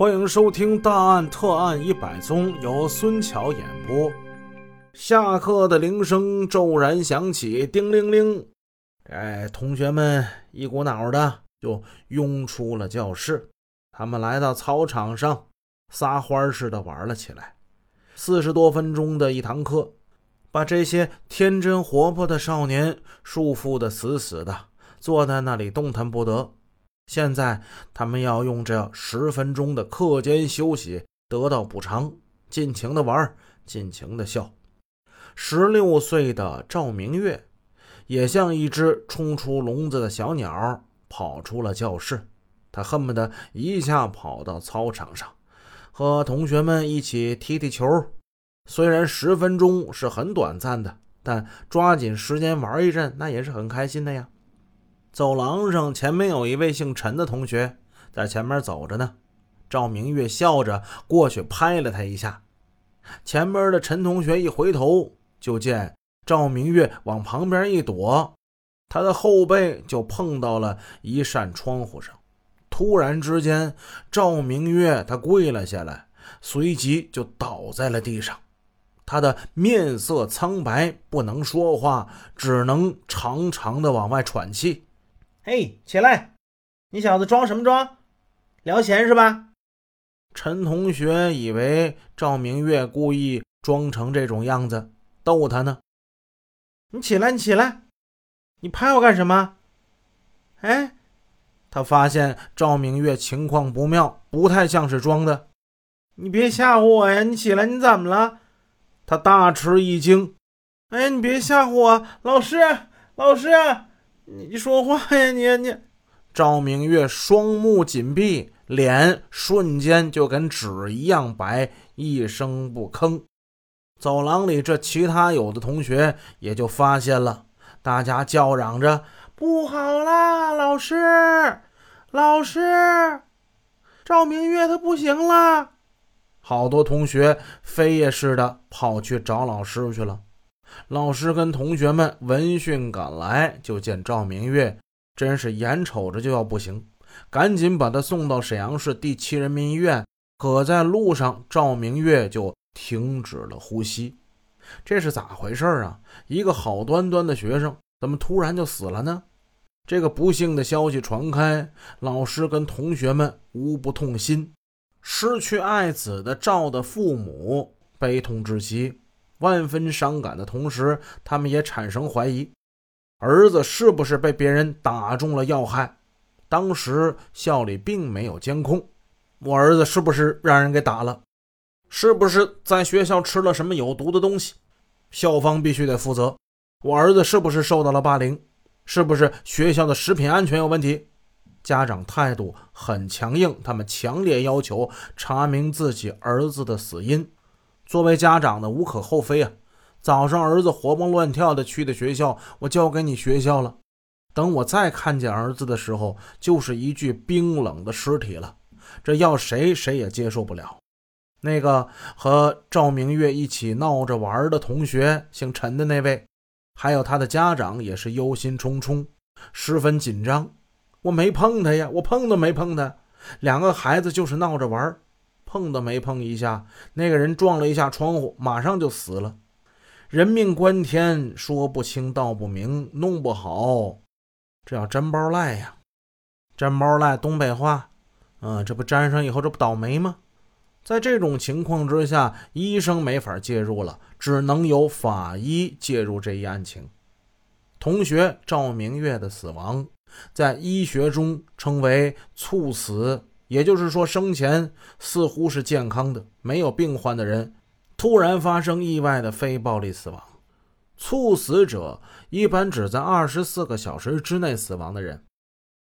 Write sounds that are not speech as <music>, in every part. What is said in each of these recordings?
欢迎收听《大案特案一百宗》，由孙桥演播。下课的铃声骤然响起，叮铃铃！哎，同学们一股脑的就涌出了教室。他们来到操场上，撒欢似的玩了起来。四十多分钟的一堂课，把这些天真活泼的少年束缚的死死的，坐在那里动弹不得。现在他们要用这十分钟的课间休息得到补偿，尽情的玩，尽情的笑。十六岁的赵明月也像一只冲出笼子的小鸟，跑出了教室。他恨不得一下跑到操场上，和同学们一起踢踢球。虽然十分钟是很短暂的，但抓紧时间玩一阵，那也是很开心的呀。走廊上，前面有一位姓陈的同学在前面走着呢。赵明月笑着过去拍了他一下。前面的陈同学一回头，就见赵明月往旁边一躲，他的后背就碰到了一扇窗户上。突然之间，赵明月他跪了下来，随即就倒在了地上。他的面色苍白，不能说话，只能长长的往外喘气。嘿，起来！你小子装什么装？聊闲是吧？陈同学以为赵明月故意装成这种样子逗他呢。你起来，你起来！你拍我干什么？哎，他发现赵明月情况不妙，不太像是装的。你别吓唬我呀！你起来，你怎么了？他大吃一惊。哎，你别吓唬我！老师，老师！你说话呀，你 <laughs> 你！赵明月双目紧闭，脸瞬间就跟纸一样白，一声不吭。走廊里这其他有的同学也就发现了，大家叫嚷着：“不好啦，老师，老师，赵明月他不行了！”好多同学飞也似的跑去找老师去了。老师跟同学们闻讯赶来，就见赵明月，真是眼瞅着就要不行，赶紧把他送到沈阳市第七人民医院。可在路上，赵明月就停止了呼吸。这是咋回事啊？一个好端端的学生，怎么突然就死了呢？这个不幸的消息传开，老师跟同学们无不痛心。失去爱子的赵的父母悲痛至极。万分伤感的同时，他们也产生怀疑：儿子是不是被别人打中了要害？当时校里并没有监控，我儿子是不是让人给打了？是不是在学校吃了什么有毒的东西？校方必须得负责。我儿子是不是受到了霸凌？是不是学校的食品安全有问题？家长态度很强硬，他们强烈要求查明自己儿子的死因。作为家长的无可厚非啊！早上儿子活蹦乱跳的去的学校，我交给你学校了。等我再看见儿子的时候，就是一具冰冷的尸体了。这要谁谁也接受不了。那个和赵明月一起闹着玩的同学，姓陈的那位，还有他的家长也是忧心忡忡，十分紧张。我没碰他呀，我碰都没碰他。两个孩子就是闹着玩。碰都没碰一下，那个人撞了一下窗户，马上就死了。人命关天，说不清道不明，弄不好，这叫粘包赖呀！粘包赖，东北话，嗯，这不粘上以后，这不倒霉吗？在这种情况之下，医生没法介入了，只能由法医介入这一案情。同学赵明月的死亡，在医学中称为猝死。也就是说，生前似乎是健康的，没有病患的人，突然发生意外的非暴力死亡。猝死者一般只在二十四个小时之内死亡的人，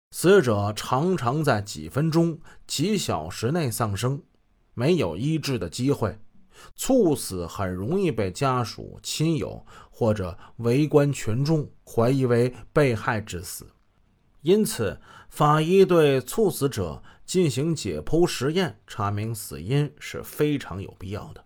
死者常常在几分钟、几小时内丧生，没有医治的机会。猝死很容易被家属、亲友或者围观群众怀疑为被害致死，因此法医对猝死者。进行解剖实验，查明死因是非常有必要的。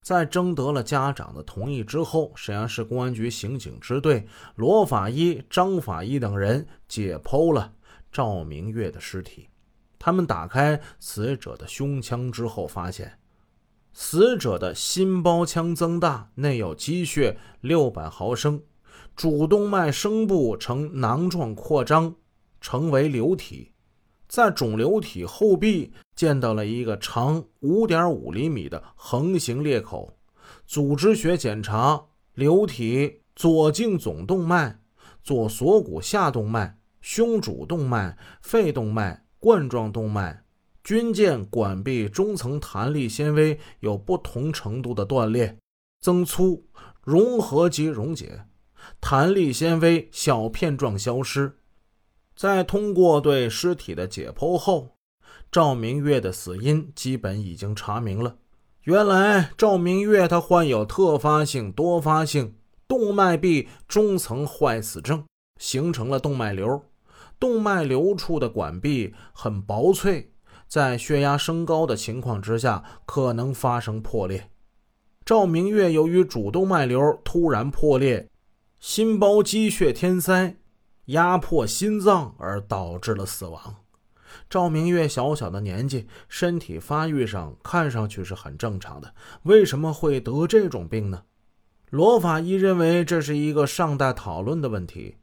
在征得了家长的同意之后，沈阳市公安局刑警支队罗法医、张法医等人解剖了赵明月的尸体。他们打开死者的胸腔之后，发现死者的心包腔增大，内有积血六百毫升，主动脉声部呈囊状扩张，成为瘤体。在肿瘤体后壁见到了一个长五点五厘米的横行裂口。组织学检查，瘤体左颈总动脉、左锁骨下动脉、胸主动脉、肺动脉、冠状动脉均见管壁中层弹力纤维有不同程度的断裂、增粗、融合及溶解，弹力纤维小片状消失。在通过对尸体的解剖后，赵明月的死因基本已经查明了。原来赵明月他患有特发性多发性动脉壁中层坏死症，形成了动脉瘤。动脉瘤处的管壁很薄脆，在血压升高的情况之下可能发生破裂。赵明月由于主动脉瘤突然破裂，心包积血填塞，压迫心脏而导致了死亡。赵明月小小的年纪，身体发育上看上去是很正常的，为什么会得这种病呢？罗法医认为这是一个尚待讨论的问题。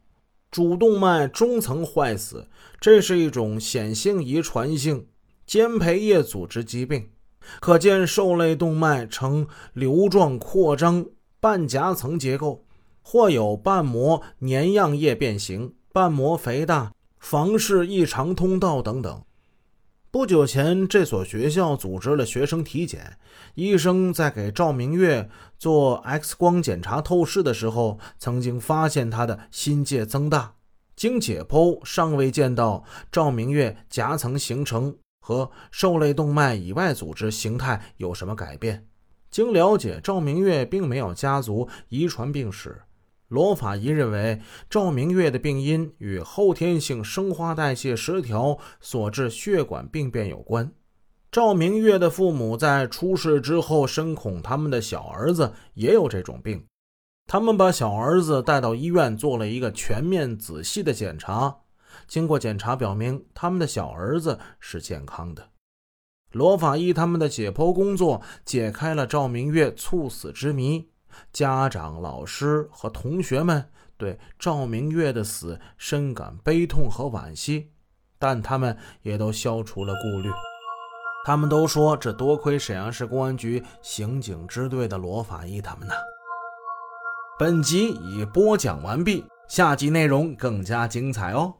主动脉中层坏死，这是一种显性遗传性间培液组织疾病，可见受类动脉呈瘤状扩张，半夹层结构，或有瓣膜粘样液变形，瓣膜肥大。房室异常通道等等。不久前，这所学校组织了学生体检，医生在给赵明月做 X 光检查透视的时候，曾经发现他的心界增大。经解剖，尚未见到赵明月夹层形成和受类动脉以外组织形态有什么改变。经了解，赵明月并没有家族遗传病史。罗法医认为，赵明月的病因与后天性生化代谢失调所致血管病变有关。赵明月的父母在出事之后，深恐他们的小儿子也有这种病，他们把小儿子带到医院做了一个全面仔细的检查。经过检查表明，他们的小儿子是健康的。罗法医他们的解剖工作解开了赵明月猝死之谜。家长、老师和同学们对赵明月的死深感悲痛和惋惜，但他们也都消除了顾虑。他们都说：“这多亏沈阳市公安局刑警支队的罗法医他们呢。”本集已播讲完毕，下集内容更加精彩哦。